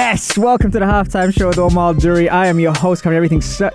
Yes, welcome to the halftime show with Omar Duri. I am your host, covering everything. So-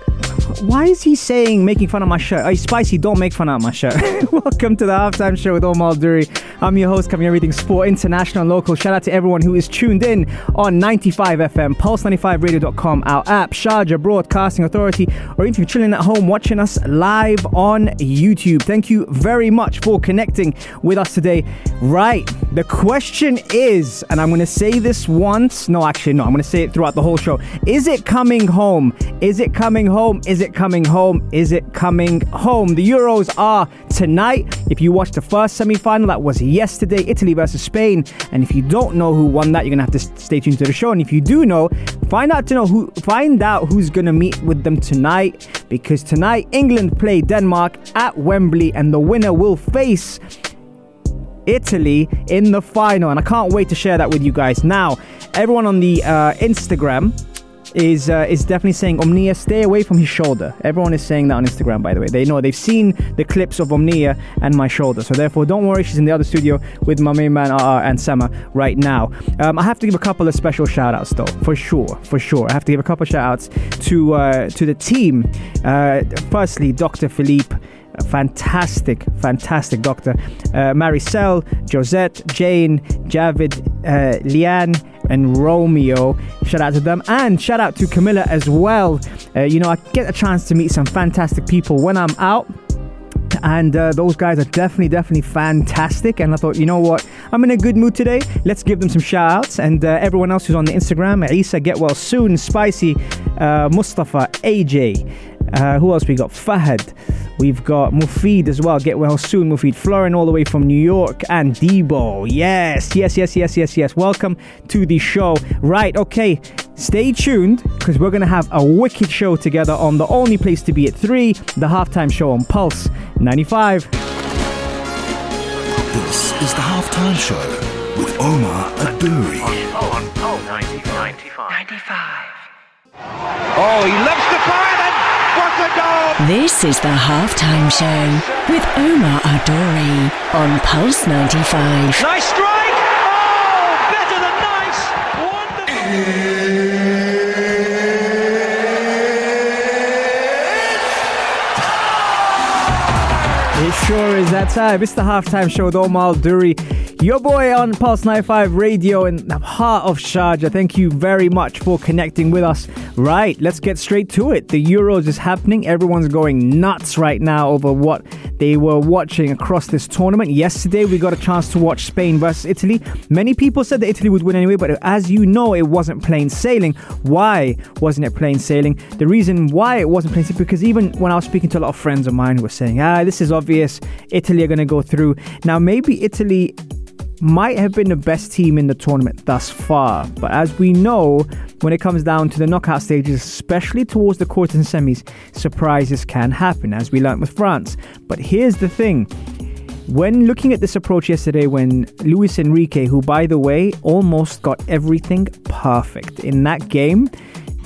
Why is he saying making fun of my shirt? Oh, hey, Spicy, don't make fun of my shirt. welcome to the halftime show with Omar Duri. I'm your host, covering everything sport, international, and local. Shout out to everyone who is tuned in on 95 FM, pulse95radio.com, our app, Sharjah Broadcasting Authority, or if you're chilling at home watching us live on YouTube. Thank you very much for connecting with us today. Right, the question is, and I'm going to say this once. No, actually, no, I'm going to say it throughout the whole show. Is it coming home? Is it coming home? Is it coming home? Is it coming home? The Euros are tonight. If you watched the first semi final, that was yesterday, Italy versus Spain. And if you don't know who won that, you're gonna have to stay tuned to the show. And if you do know, find out to know who find out who's gonna meet with them tonight. Because tonight England play Denmark at Wembley, and the winner will face Italy in the final, and I can't wait to share that with you guys. Now, everyone on the uh, Instagram is uh, is definitely saying Omnia, stay away from his shoulder. Everyone is saying that on Instagram, by the way. They know they've seen the clips of Omnia and my shoulder, so therefore, don't worry. She's in the other studio with my main man uh, and Sama right now. Um, I have to give a couple of special shout outs, though, for sure, for sure. I have to give a couple of shout outs to uh, to the team. Uh, firstly, Dr. Philippe fantastic, fantastic doctor. Uh, Maricel, Josette, Jane, Javid, uh, Leanne, and Romeo. Shout out to them. And shout out to Camilla as well. Uh, you know, I get a chance to meet some fantastic people when I'm out. And uh, those guys are definitely, definitely fantastic. And I thought, you know what? I'm in a good mood today. Let's give them some shout outs. And uh, everyone else who's on the Instagram Isa, get well soon. Spicy, uh, Mustafa, AJ. Uh, who else we got? Fahad. We've got Mufid as well. Get well soon, Mufid. Florin all the way from New York. And Debo. Yes, yes, yes, yes, yes, yes. Welcome to the show. Right, okay. Stay tuned because we're going to have a wicked show together on the only place to be at 3, the halftime show on Pulse 95. This is the halftime show with Omar Aduri. Oh, oh, oh, oh, he loves the fire and what a goal! This is the halftime show with Omar Adori on Pulse 95. Nice strike! Oh, better than nice! Wonderful! It sure is that time. It's the halftime show with Omar Duri, your boy on Pulse 95 Radio in the heart of Sharjah. Thank you very much for connecting with us. Right, let's get straight to it. The Euros is happening. Everyone's going nuts right now over what they were watching across this tournament. Yesterday, we got a chance to watch Spain versus Italy. Many people said that Italy would win anyway, but as you know, it wasn't plain sailing. Why wasn't it plain sailing? The reason why it wasn't plain sailing because even when I was speaking to a lot of friends of mine who were saying, ah, this is obvious, Italy are going to go through. Now, maybe Italy might have been the best team in the tournament thus far. But as we know, when it comes down to the knockout stages, especially towards the quarters and semis, surprises can happen, as we learnt with France. But here's the thing. When looking at this approach yesterday, when Luis Enrique, who by the way almost got everything perfect in that game,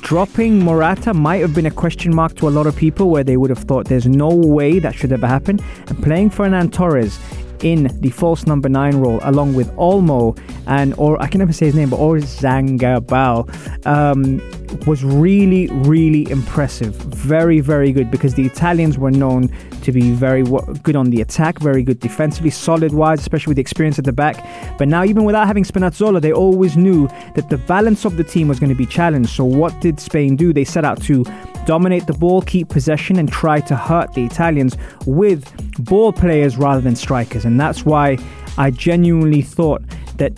dropping Morata might have been a question mark to a lot of people where they would have thought there's no way that should ever happen. And playing Ferran Torres in the false number nine role, along with Olmo and or I can never say his name, but Orzangabal, um, was really, really impressive. Very, very good because the Italians were known to be very good on the attack, very good defensively, solid wise, especially with the experience at the back. But now, even without having Spinazzola, they always knew that the balance of the team was going to be challenged. So, what did Spain do? They set out to dominate the ball, keep possession, and try to hurt the Italians with ball players rather than strikers. And that's why I genuinely thought that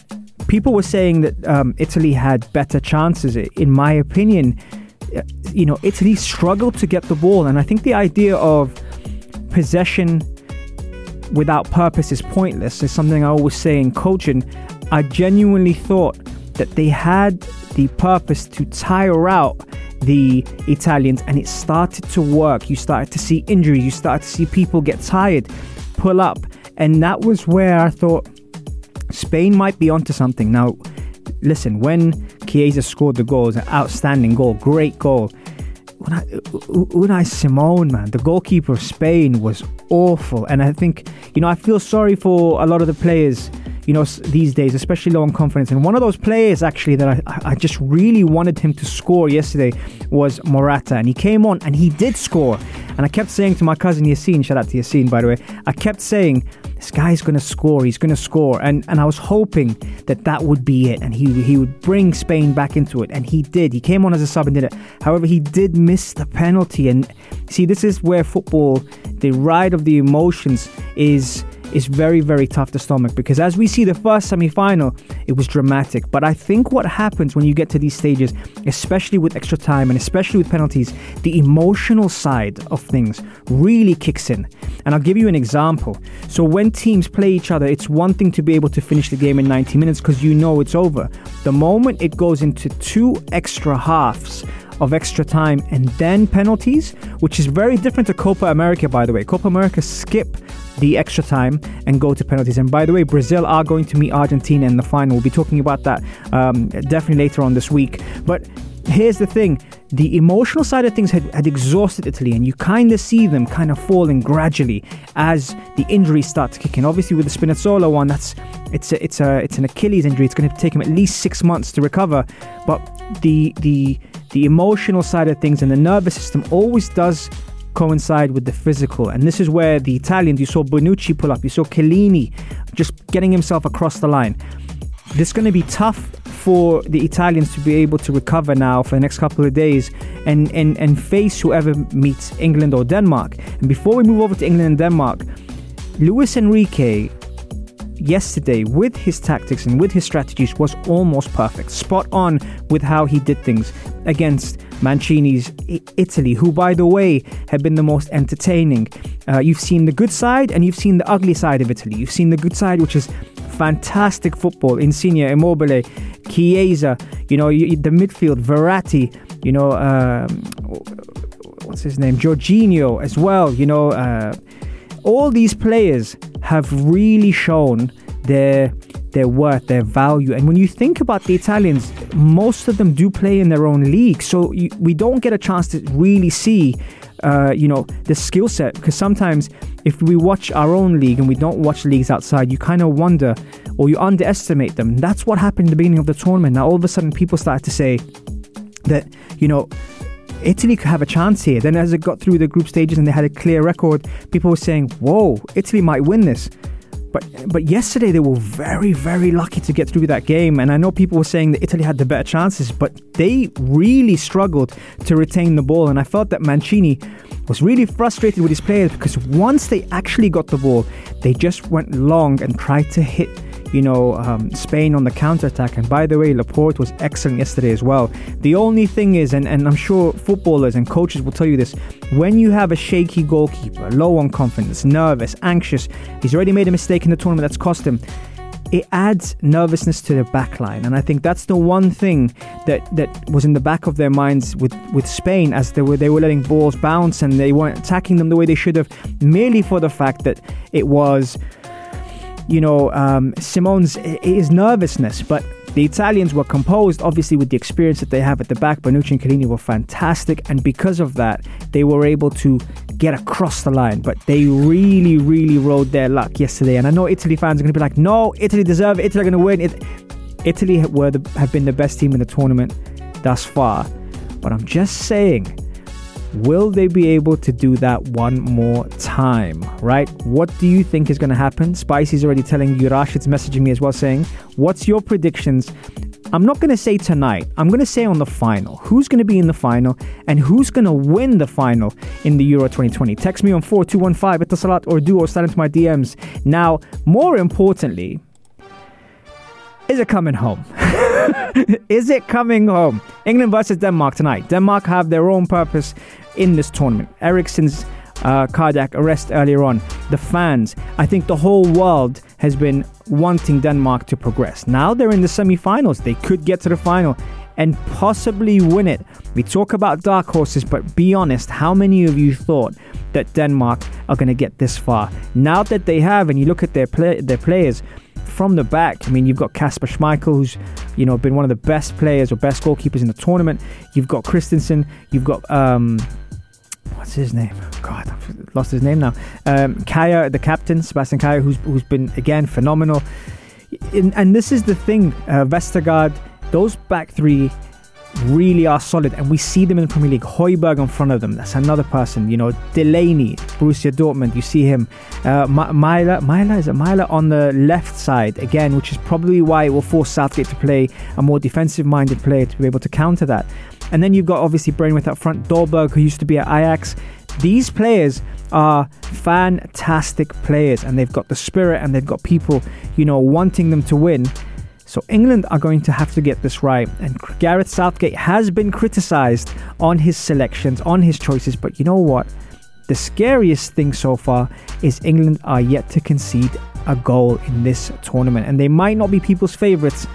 people were saying that um, Italy had better chances. In my opinion, uh, you know, Italy struggled to get the ball. And I think the idea of possession without purpose is pointless, is something I always say in coaching. I genuinely thought that they had the purpose to tire out the Italians, and it started to work. You started to see injuries, you started to see people get tired, pull up, and that was where I thought Spain might be onto something. Now, listen, when Chiesa scored the goal, it was an outstanding goal, great goal. Unai, Unai Simón, man, the goalkeeper of Spain was awful, and I think you know I feel sorry for a lot of the players you know, these days, especially low on confidence. And one of those players actually that I, I just really wanted him to score yesterday was Morata. And he came on and he did score. And I kept saying to my cousin Yassine, shout out to Yassine, by the way, I kept saying, this guy's going to score, he's going to score. And, and I was hoping that that would be it. And he, he would bring Spain back into it. And he did. He came on as a sub and did it. However, he did miss the penalty. And see, this is where football, the ride of the emotions, is is very, very tough to stomach because as we see the first semi final, it was dramatic. But I think what happens when you get to these stages, especially with extra time and especially with penalties, the emotional side of things really kicks in. And I'll give you an example. So when teams play each other, it's one thing to be able to finish the game in 90 minutes because you know it's over. The moment it goes into two extra halves, of extra time and then penalties, which is very different to Copa America, by the way. Copa America skip the extra time and go to penalties. And by the way, Brazil are going to meet Argentina in the final. We'll be talking about that um, definitely later on this week. But here's the thing the emotional side of things had, had exhausted Italy, and you kind of see them kind of falling gradually as the injuries start to kick in. Obviously, with the Spinazzola one, that's it's a, it's a it's an Achilles injury. It's going to take him at least six months to recover. But the the the emotional side of things and the nervous system always does coincide with the physical. And this is where the Italians, you saw Bonucci pull up, you saw Chiellini just getting himself across the line. This is going to be tough for the Italians to be able to recover now for the next couple of days and, and, and face whoever meets England or Denmark. And before we move over to England and Denmark, Luis Enrique yesterday with his tactics and with his strategies was almost perfect, spot on with how he did things against Mancini's Italy, who, by the way, have been the most entertaining. Uh, you've seen the good side and you've seen the ugly side of Italy. You've seen the good side, which is fantastic football. Insigne, Immobile, Chiesa, you know, the midfield, Verratti, you know, um, what's his name? Jorginho as well, you know. Uh, all these players have really shown their their worth, their value. And when you think about the Italians, most of them do play in their own league, so you, we don't get a chance to really see, uh, you know, the skill set. Because sometimes, if we watch our own league and we don't watch leagues outside, you kind of wonder or you underestimate them. That's what happened in the beginning of the tournament. Now all of a sudden, people started to say that you know Italy could have a chance here. Then, as it got through the group stages and they had a clear record, people were saying, "Whoa, Italy might win this." But but yesterday they were very very lucky to get through that game, and I know people were saying that Italy had the better chances, but they really struggled to retain the ball, and I felt that Mancini was really frustrated with his players because once they actually got the ball, they just went long and tried to hit you know, um, Spain on the counter attack. And by the way, Laporte was excellent yesterday as well. The only thing is, and, and I'm sure footballers and coaches will tell you this, when you have a shaky goalkeeper, low on confidence, nervous, anxious, he's already made a mistake in the tournament that's cost him it adds nervousness to the back line. And I think that's the one thing that, that was in the back of their minds with, with Spain as they were they were letting balls bounce and they weren't attacking them the way they should have, merely for the fact that it was you know, um, Simón's his nervousness, but the Italians were composed, obviously, with the experience that they have at the back. Bonucci and Chiellini were fantastic, and because of that, they were able to get across the line. But they really, really rode their luck yesterday. And I know Italy fans are going to be like, "No, Italy deserve it. Italy are going to win." It- Italy were the, have been the best team in the tournament thus far. But I'm just saying, Will they be able to do that one more time? Right? What do you think is going to happen? Spicy's already telling you. Rashid's messaging me as well, saying, "What's your predictions?" I'm not going to say tonight. I'm going to say on the final. Who's going to be in the final and who's going to win the final in the Euro 2020? Text me on 4215 at Salat or do or slide into my DMs. Now, more importantly, is it coming home? is it coming home? England versus Denmark tonight. Denmark have their own purpose in this tournament. Eriksen's uh, cardiac arrest earlier on. The fans, I think the whole world has been wanting Denmark to progress. Now they're in the semi finals. They could get to the final. and possibly win it. We talk about dark horses, but be honest, how many of you thought that Denmark are going to get this far? Now that they have, and you look at their play, their players from the back. I mean, you've got Kasper Schmeichel, who's you know been one of the best players or best goalkeepers in the tournament. You've got Christensen. You've got um, what's his name? God, I've lost his name now. Um, Kjær, the captain, Sebastian Kjær, who's who's been again phenomenal. In, and this is the thing, uh, Vestergaard, those back three really are solid, and we see them in the Premier League. Højbjerg in front of them, that's another person. You know, Delaney, Borussia Dortmund, you see him. Uh, Mæhle, Mæhle is it Mæhle on the left side again, which is probably why it will force Southgate to play a more defensive-minded player to be able to counter that. And then you've got obviously Braithwaite up front, Dolberg, who used to be at Ajax. These players are fantastic players, and they've got the spirit, and they've got people, you know, wanting them to win. So England are going to have to get this right. And Gareth Southgate has been criticised on his selections, on his choices. But you know what? The scariest thing so far is England are yet to concede a goal in this tournament. And they might not be people's favourites,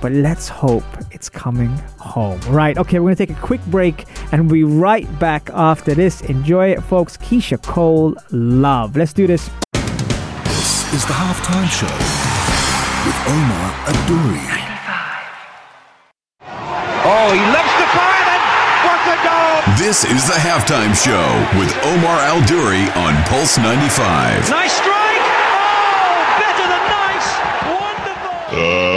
but let's hope it's coming home. Right, okay, we're going to take a quick break and we'll be right back after this. Enjoy it, folks. Keyshia Cole, love. Let's do this. This is the halftime show with Omar Adouri. Oh, he loves to fire and what a goal! This is the halftime show with Omar Al Duri on Pulse 95. Nice strike! Oh, better than nice! Wonderful! Uh,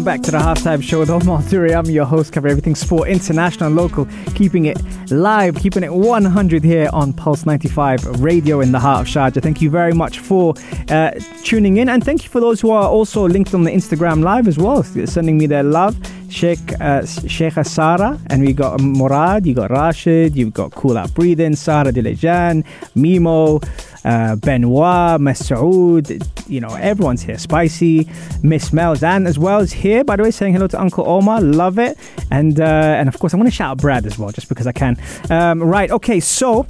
Welcome back to the halftime show with Omar Duri. I'm your host, cover everything sport, international and local, keeping it live, keeping it 100 here on Pulse 95 Radio in the heart of Sharjah. Thank you very much for uh, tuning in, and thank you for those who are also linked on the Instagram Live as well, sending me their love. Sheikh uh, Sheikha Sara, and we got Murad, you got Rashid, you've got Cool Out Breathing, Sara Dilejan, Mimo uh, Benoit, Masoud, you know, everyone's here. Spicy, Miss Melzan as well is here, by the way, saying hello to Uncle Omar. Love it. And, uh, and of course, I want to shout out Brad as well, just because I can. Um, right, okay, so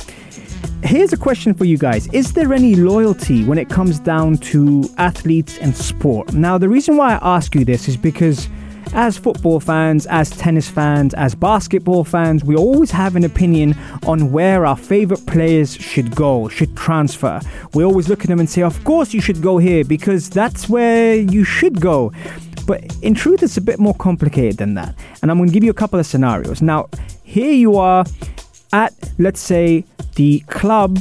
here's a question for you guys Is there any loyalty when it comes down to athletes and sport? Now, the reason why I ask you this is because as football fans, as tennis fans, as basketball fans, we always have an opinion on where our favorite players should go, should transfer. We always look at them and say, of course you should go here because that's where you should go. But in truth, it's a bit more complicated than that. And I'm going to give you a couple of scenarios. Now, here you are at, let's say, the club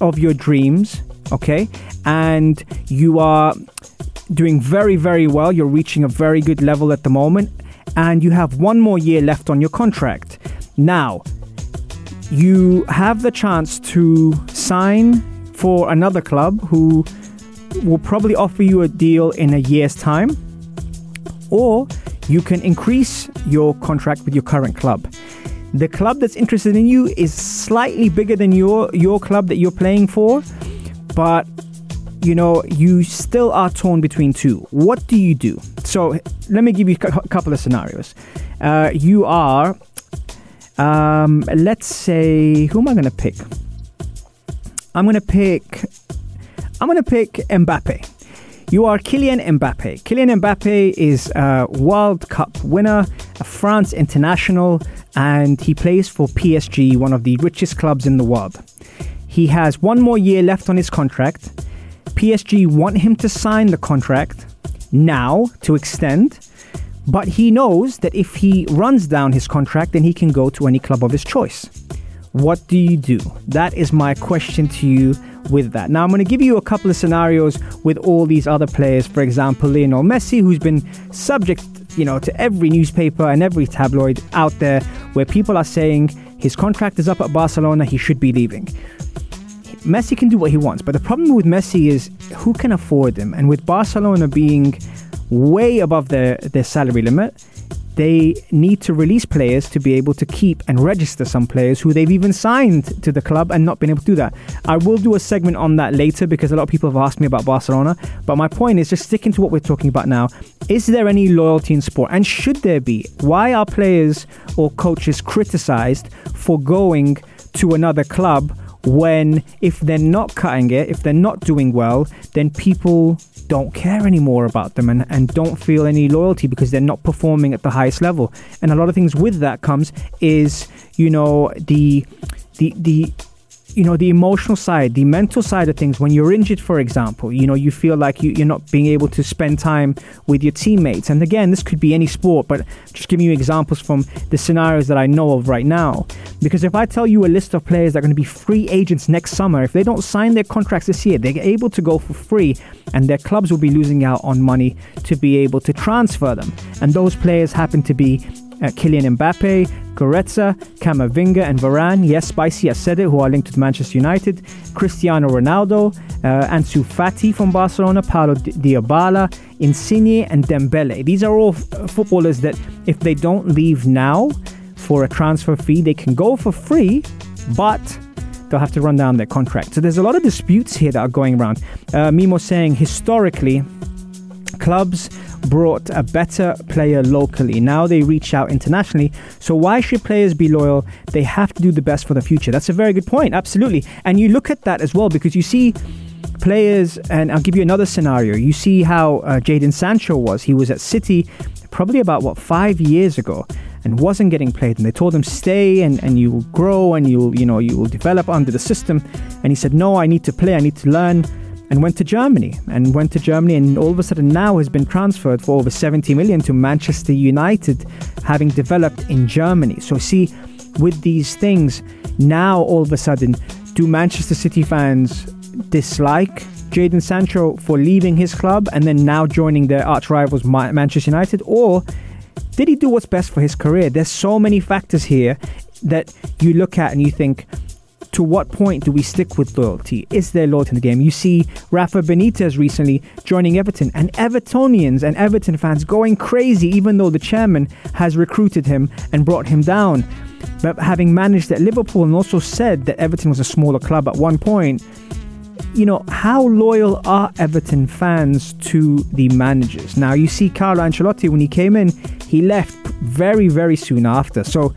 of your dreams, okay? And you are doing very, very well. You're reaching a very good level at the moment, and you have one more year left on your contract. Now, you have the chance to sign for another club who will probably offer you a deal in a year's time, or you can increase your contract with your current club. The club that's interested in you is slightly bigger than your your club that you're playing for, but you know, you still are torn between two. What do you do? So let me give you a couple of scenarios. Uh, you are, um, let's say, who am I going to pick? I'm going to pick, I'm going to pick Mbappe. You are Kylian Mbappe. Kylian Mbappe is a World Cup winner, a France international, and he plays for PSG, one of the richest clubs in the world. He has one more year left on his contract PSG want him to sign the contract now to extend, but he knows that if he runs down his contract, then he can go to any club of his choice. What do you do? That is my question to you with that. Now, I'm going to give you a couple of scenarios with all these other players. For example, Lionel Messi, who's been subject, you know, to every newspaper and every tabloid out there where people are saying his contract is up at Barcelona, he should be leaving. Messi can do what he wants, but the problem with Messi is who can afford him? And with Barcelona being way above their, their salary limit, they need to release players to be able to keep and register some players who they've even signed to the club and not been able to do that. I will do a segment on that later because a lot of people have asked me about Barcelona. But my point is just sticking to what we're talking about now. Is there any loyalty in sport? And should there be? Why are players or coaches criticized for going to another club when if they're not cutting it, if they're not doing well, then people don't care anymore about them and, and don't feel any loyalty because they're not performing at the highest level. And a lot of things with that comes is, you know, the the the you know the emotional side the mental side of things when you're injured for example you know you feel like you, you're not being able to spend time with your teammates. And again this could be any sport but just giving you examples from the scenarios that i know of right now. Because if i tell you a list of players that are going to be free agents next summer if they don't sign their contracts this year they're able to go for free and their clubs will be losing out on money to be able to transfer them. And those players happen to be uh, Kylian Mbappe, Goretzka, Camavinga, and Varane. Yes, Spicy, I said it, who are linked to Manchester United. Cristiano Ronaldo, uh, Ansu Fati from Barcelona, Paulo Di- Dybala, Insigne, and Dembele. These are all f- footballers that, if they don't leave now for a transfer fee, they can go for free, but they'll have to run down their contract. So there's a lot of disputes here that are going around. Uh, Mimo saying historically, clubs brought a better player locally. Now they reach out internationally. So why should players be loyal? They have to do the best for the future. That's a very good point. Absolutely. And you look at that as well because you see players, and I'll give you another scenario. You see how uh, Jaden Sancho was. He was at City probably about what five years ago and wasn't getting played and they told him stay and, and you will grow and you'll you know you will develop under the system and he said no I need to play I need to learn and went to Germany and went to Germany and all of a sudden now has been transferred for over 70 million to Manchester United having developed in Germany. So see with these things now all of a sudden do Manchester City fans dislike Jaden Sancho for leaving his club and then now joining their arch rivals Manchester United? Or did he do what's best for his career? There's so many factors here that you look at and you think to what point do we stick with loyalty? Is there loyalty in the game? You see Rafa Benitez recently joining Everton, and Evertonians and Everton fans going crazy, even though the chairman has recruited him and brought him down. But having managed at Liverpool and also said that Everton was a smaller club at one point, you know, how loyal are Everton fans to the managers? Now, you see Carlo Ancelotti, when he came in, he left very, very soon after. So,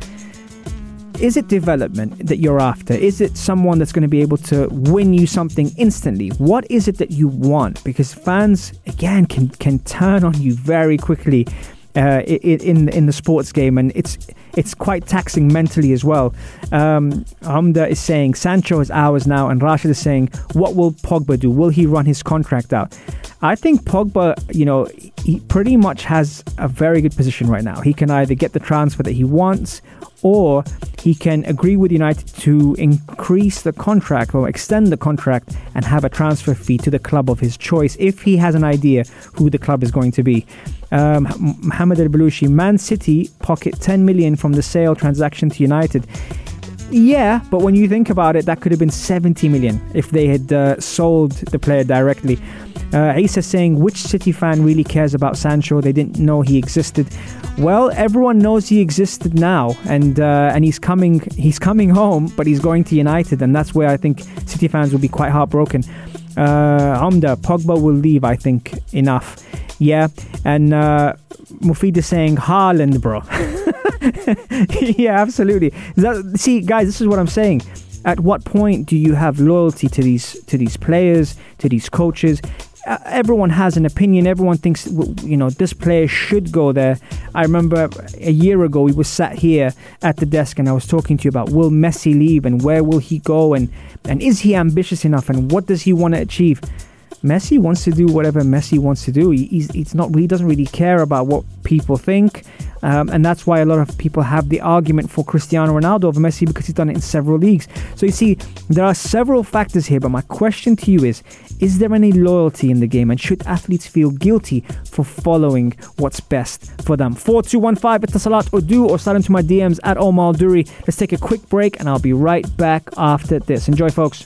is it development that you're after? Is it someone that's going to be able to win you something instantly? What is it that you want? Because fans, again, can can turn on you very quickly uh, in, in the sports game, and it's it's quite taxing mentally as well. Um, Hamda is saying Sancho is ours now, and Rashid is saying, what will Pogba do? Will he run his contract out? I think Pogba, you know, he pretty much has a very good position right now. He can either get the transfer that he wants, or he can agree with United to increase the contract or extend the contract and have a transfer fee to the club of his choice if he has an idea who the club is going to be. Um, Mohamed El Belushi, Man City pocket 10 million from the sale transaction to United. Yeah, but when you think about it, that could have been 70 million if they had uh, sold the player directly. Uh, saying, which City fan really cares about Sancho? They didn't know he existed. Well, everyone knows he existed now, and uh, and he's coming. He's coming home, but he's going to United, and that's where I think City fans will be quite heartbroken. Uh, Amda, Pogba will leave. I think enough. Yeah, and uh, Mufid is saying Haaland, bro. yeah, absolutely. That, see, guys, this is what I'm saying. At what point do you have loyalty to these to these players, to these coaches? Uh, everyone has an opinion. Everyone thinks, you know, this player should go there. I remember a year ago we were sat here at the desk and I was talking to you about will Messi leave and where will he go and and is he ambitious enough and what does he want to achieve? Messi wants to do whatever Messi wants to do. He, he's, not. He doesn't really care about what people think, um, and that's why a lot of people have the argument for Cristiano Ronaldo over Messi because he's done it in several leagues. So you see, there are several factors here. But my question to you is: Is there any loyalty in the game, and should athletes feel guilty for following what's best for them? Four two one five at Salat Udu or slide into my DMs at Omar Duri. Let's take a quick break, and I'll be right back after this. Enjoy, folks.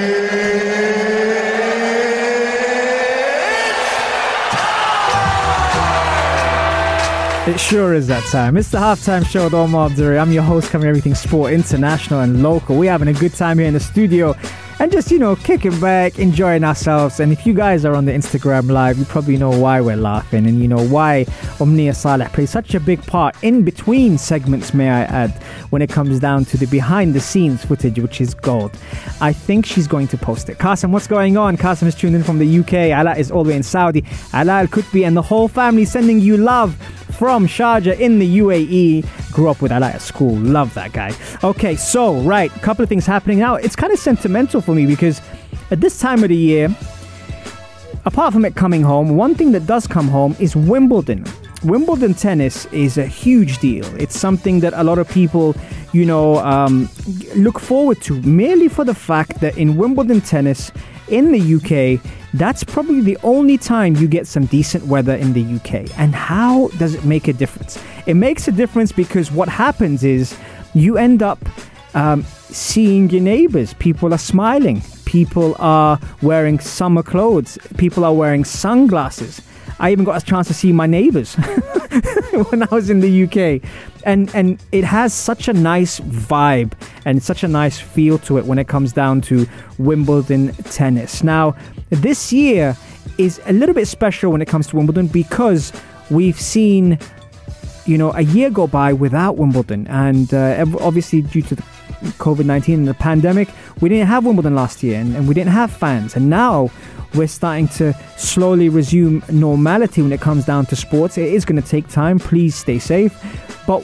It sure is that time. It's the halftime show with Omar. I'm your host, covering everything sport, international and local. We're having a good time here in the studio and just, you know, kicking back, enjoying ourselves. And if you guys are on the Instagram live, you probably know why we're laughing and you know why Omnia Saleh plays such a big part in between segments, may I add, when it comes down to the behind the scenes footage, which is gold. I think she's going to post it. Qasim, what's going on? Qasim is tuned in from the UK. Ala is all the way in Saudi. Ala Al Kutbi and the whole family sending you love from Sharjah in the UAE. Grew up with Ala at school. Love that guy. Okay, so, right, a couple of things happening now. It's kind of sentimental for me because at this time of the year, apart from it coming home, one thing that does come home is Wimbledon. Wimbledon tennis is a huge deal. It's something that a lot of people, you know, um, look forward to merely for the fact that in Wimbledon tennis in the UK, that's probably the only time you get some decent weather in the UK. And how does it make a difference? It makes a difference because what happens is you end up um, seeing your neighbors. People are smiling. People are wearing summer clothes. People are wearing sunglasses. I even got a chance to see my neighbors when I was in the UK. And and it has such a nice vibe and such a nice feel to it when it comes down to Wimbledon tennis. Now, this year is a little bit special when it comes to Wimbledon because we've seen you know, a year go by without Wimbledon, and uh, obviously due to the COVID 19 and the pandemic, we didn't have Wimbledon last year and, and we didn't have fans. And now we're starting to slowly resume normality when it comes down to sports. It is going to take time. Please stay safe. But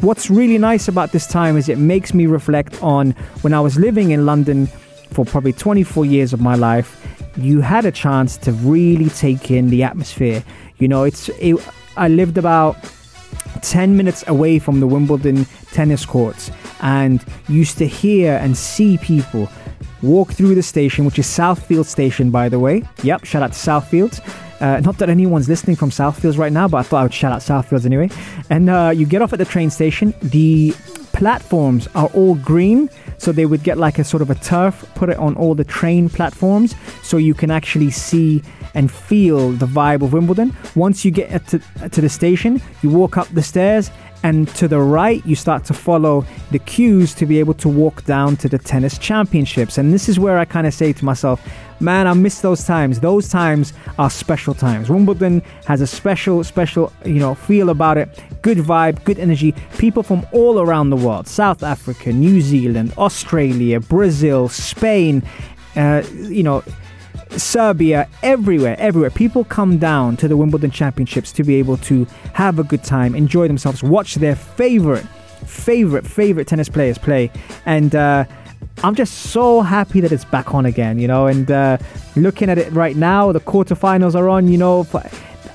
what's really nice about this time is it makes me reflect on when I was living in London for probably 24 years of my life. You had a chance to really take in the atmosphere. You know, it's it, I lived about 10 minutes away from the Wimbledon tennis courts and used to hear and see people walk through the station, which is Southfield Station, by the way. Yep, shout out to Southfields. Uh, not that anyone's listening from Southfields right now, but I thought I would shout out Southfields anyway. And uh, you get off at the train station. The platforms are all green, so they would get like a sort of a turf, put it on all the train platforms, so you can actually see and feel the vibe of Wimbledon. Once you get to, to the station, you walk up the stairs, and to the right, you start to follow the cues to be able to walk down to the tennis championships. And this is where I kind of say to myself, man, I miss those times. Those times are special times. Wimbledon has a special, special, you know, feel about it. Good vibe, good energy. People from all around the world South Africa, New Zealand, Australia, Brazil, Spain, uh, you know, Serbia, everywhere, everywhere. People come down to the Wimbledon Championships to be able to have a good time, enjoy themselves, watch their favorite, favorite, favorite tennis players play. And uh, I'm just so happy that it's back on again, you know. And uh, looking at it right now, the quarterfinals are on, you know.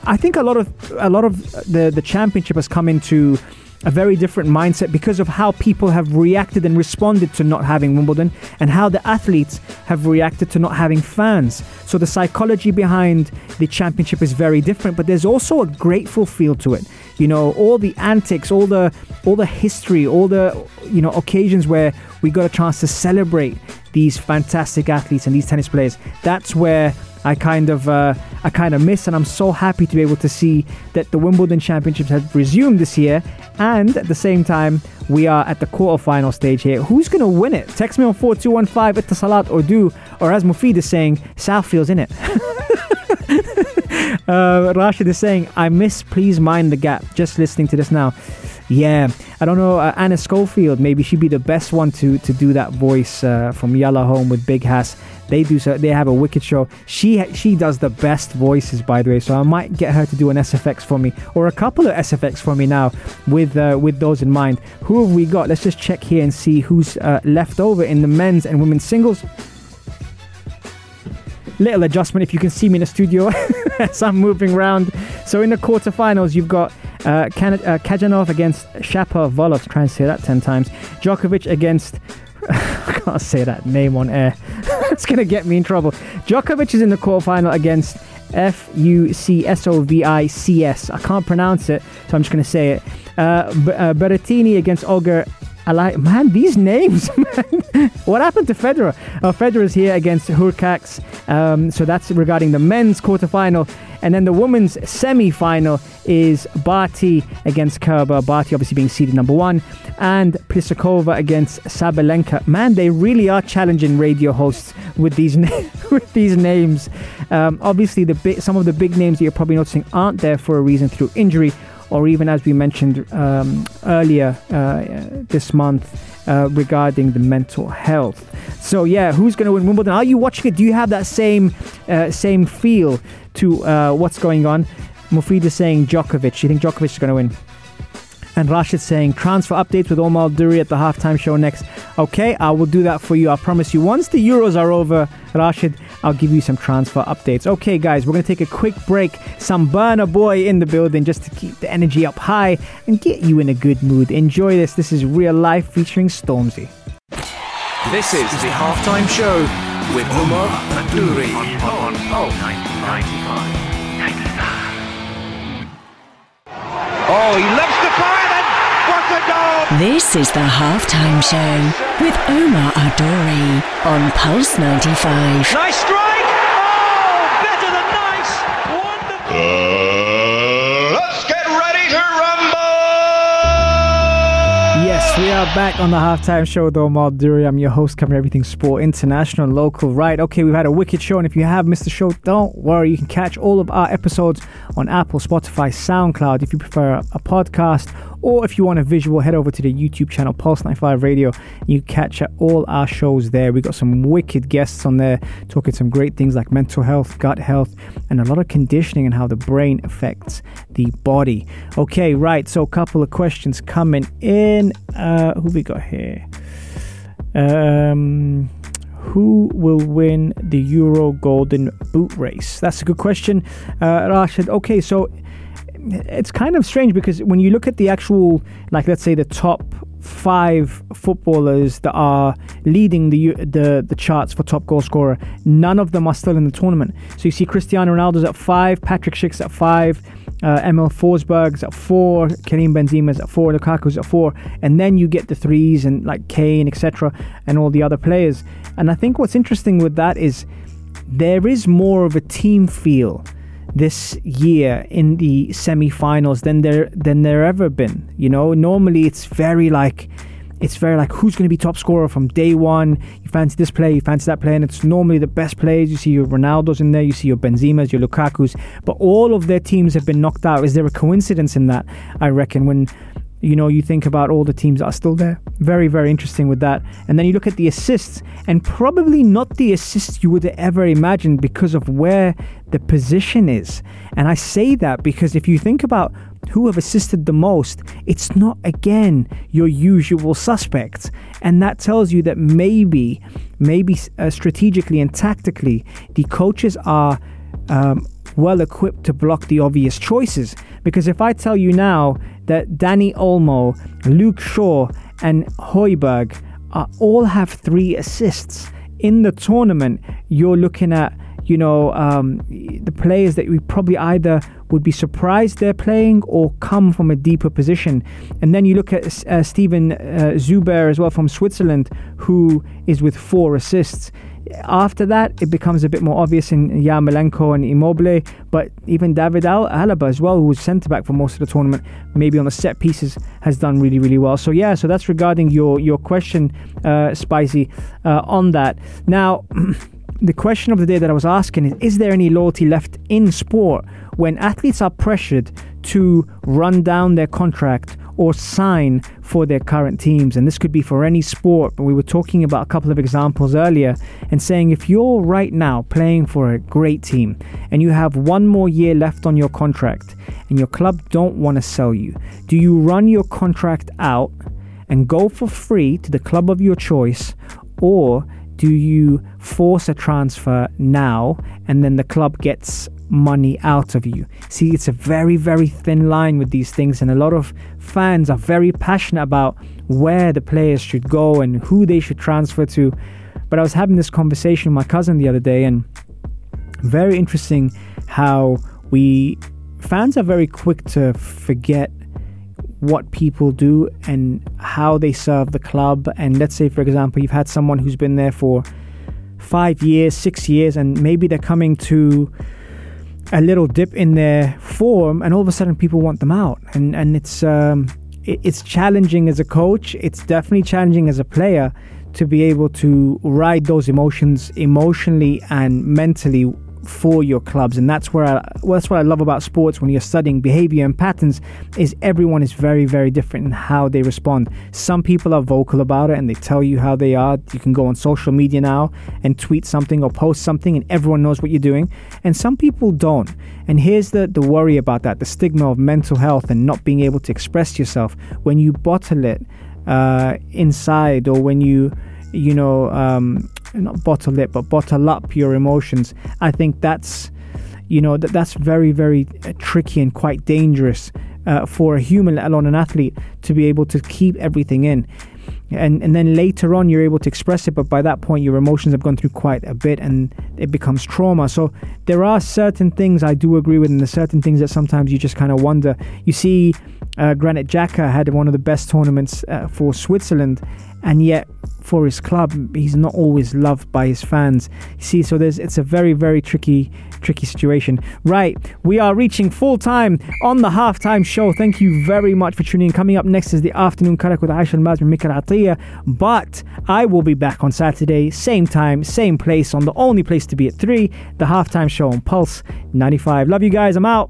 I think a lot of a lot of the the championship has come into a very different mindset because of how people have reacted and responded to not having Wimbledon and how the athletes have reacted to not having fans. So the psychology behind the championship is very different, but there's also a grateful feel to it. You know, all the antics, all the all the history, all the you know occasions where we got a chance to celebrate these fantastic athletes and these tennis players. That's where I kind of uh, I kind of miss, and I'm so happy to be able to see that the Wimbledon Championships have resumed this year, and at the same time we are at the quarterfinal stage here. Who's gonna win it? Text me on four two one five at the Salat or do, or as Mufid is saying, Southfield's in it. uh, Rashid is saying, I miss. Please mind the gap. Just listening to this now. Yeah, I don't know. Uh, Anna Schofield, maybe she'd be the best one to to do that voice uh, from Yalla Home with Big Hass. They do so. They have a wicked show. She she does the best voices, by the way. So I might get her to do an SFX for me, or a couple of SFX for me now, with uh, with those in mind. Who have we got? Let's just check here and see who's uh, left over in the men's and women's singles. Little adjustment if you can see me in the studio as I'm moving around. So in the quarterfinals, you've got uh, Kan- uh, Khachanov against Shapovalov. Try and say that 10 times. Djokovic against. I can't say that name on air. it's going to get me in trouble. Djokovic is in the quarterfinal against F U C S O V I C S. I can't pronounce it, so I'm just going to say it. Uh, B- uh, Berrettini against Olga I like, man, these names, man. what happened to Federer? Oh, is here against Hurkacz. Um, so that's regarding the men's quarterfinal. And then the women's semi final is Barty against Kerber. Barty obviously being seeded number one, and Pliskova against Sabalenka. Man, they really are challenging radio hosts with these with these names. Um, obviously, the bi- some of the big names that you're probably noticing aren't there for a reason through injury, or even as we mentioned um, earlier uh, this month. Uh, regarding the mental health, so yeah, who's going to win Wimbledon? Are you watching it? Do you have that same uh, same feel to uh, what's going on? Mufid is saying Djokovic. You think Djokovic is going to win? And Rashid saying transfer updates with Omar Duri at the halftime show next. Okay, I will do that for you. I promise you. Once the Euros are over, Rashid, I'll give you some transfer updates. Okay, guys, we're going to take a quick break. Some Burna Boy in the building just to keep the energy up high and get you in a good mood. Enjoy this. This is real life featuring Stormzy. This is the halftime show with Omar Duri on Pulse 95. Oh, he loves the fire then. What a goal! This is the halftime show with Omar Adori on Pulse 95. Nice strike! Oh, better than nice! Wonderful! Uh, let's get ready to rumble! Yes, we are back on the halftime show with Omar Duri. I'm your host, covering everything sport, international, and local. Right, okay, we've had a wicked show, and if you have missed the show, don't worry. You can catch all of our episodes on Apple, Spotify, SoundCloud if you prefer a podcast, or if you want a visual, head over to the YouTube channel Pulse 95 Radio. You catch all our shows there. We got some wicked guests on there talking some great things like mental health, gut health, and a lot of conditioning and how the brain affects the body. Okay, right. So, a couple of questions coming in. Uh, who we got here? Um, who will win the Euro Golden Boot race? That's a good question, uh, Rashid. Okay, so it's kind of strange because when you look at the actual, like let's say the top five footballers that are leading the the the charts for top goal scorer, none of them are still in the tournament. So you see Cristiano Ronaldo's at five, Patrick Schick's at five, uh, Emil Forsberg's at four, Karim Benzema's at four, Lukaku's at four, and then you get the threes and like Kane, etc., and all the other players. And I think what's interesting with that is there is more of a team feel this year in the semi-finals than there than there ever been. You know, normally it's very like it's very like who's going to be top scorer from day one. You fancy this player, you fancy that player, and it's normally the best players. You see your Ronaldo's in there, you see your Benzema's, your Lukaku's, but all of their teams have been knocked out. Is there a coincidence in that? I reckon when you know, you think about all the teams that are still there. Very, very interesting with that. And then you look at the assists, and probably not the assists you would ever imagined because of where the position is. And I say that because if you think about who have assisted the most, it's not again your usual suspects. And that tells you that maybe, maybe uh, strategically and tactically, the coaches are um, well equipped to block the obvious choices. Because if I tell you now that Dani Olmo, Luke Shaw, and Højbjerg are, all have three assists in the tournament, you're looking at you know um, the players that we probably either would be surprised they're playing or come from a deeper position. And then you look at uh, Steven uh, Zuber as well from Switzerland, who is with four assists. After that, it becomes a bit more obvious in Yarmolenko and Immobile, but even David Al- Alaba as well, who was centre back for most of the tournament, maybe on the set pieces, has done really, really well. So yeah, so that's regarding your your question, uh, Spicy, uh, on that. Now. the question of the day that I was asking is Is there any loyalty left in sport when athletes are pressured to run down their contract or sign for their current teams? And this could be for any sport, but we were talking about a couple of examples earlier and saying if you're right now playing for a great team and you have one more year left on your contract and your club don't want to sell you, do you run your contract out and go for free to the club of your choice or do you force a transfer now and then the club gets money out of you? See, it's a very, very thin line with these things, and a lot of fans are very passionate about where the players should go and who they should transfer to. But I was having this conversation with my cousin the other day, and very interesting how we fans are very quick to forget what people do and how they serve the club. And let's say, for example, you've had someone who's been there for five years, six years, and maybe they're coming to a little dip in their form, and all of a sudden people want them out, and and it's um, it, it's challenging as a coach. It's definitely challenging as a player to be able to ride those emotions emotionally and mentally for your clubs. And that's where I, well, that's what I love about sports when you're studying behavior and patterns is everyone is very very different in how they respond. Some people are vocal about it and they tell you how they are. You can go on social media now and tweet something or post something and everyone knows what you're doing. And some people don't. And here's the the worry about that the stigma of mental health and not being able to express yourself. When you bottle it uh, inside or when you you know um, not bottle it, but bottle up your emotions. I think that's, you know, that that's very, very uh, tricky and quite dangerous uh, for a human, let alone an athlete, to be able to keep everything in. And and then later on, you're able to express it, but by that point, your emotions have gone through quite a bit, and it becomes trauma. So there are certain things I do agree with, and there's certain things that sometimes you just kind of wonder. You see, uh, Granit Xhaka had one of the best tournaments uh, for Switzerland, and yet for his club he's not always loved by his fans. You see so there's it's a very very tricky tricky situation. Right we are reaching full time on the halftime show. Thank you very much for tuning in. Coming up next is the afternoon karak with Aisha Al-Mazmi Mikal Atiyah. But I will be back on Saturday same time same place on the only place to be at 3 the halftime show on Pulse 95 love you guys. I'm out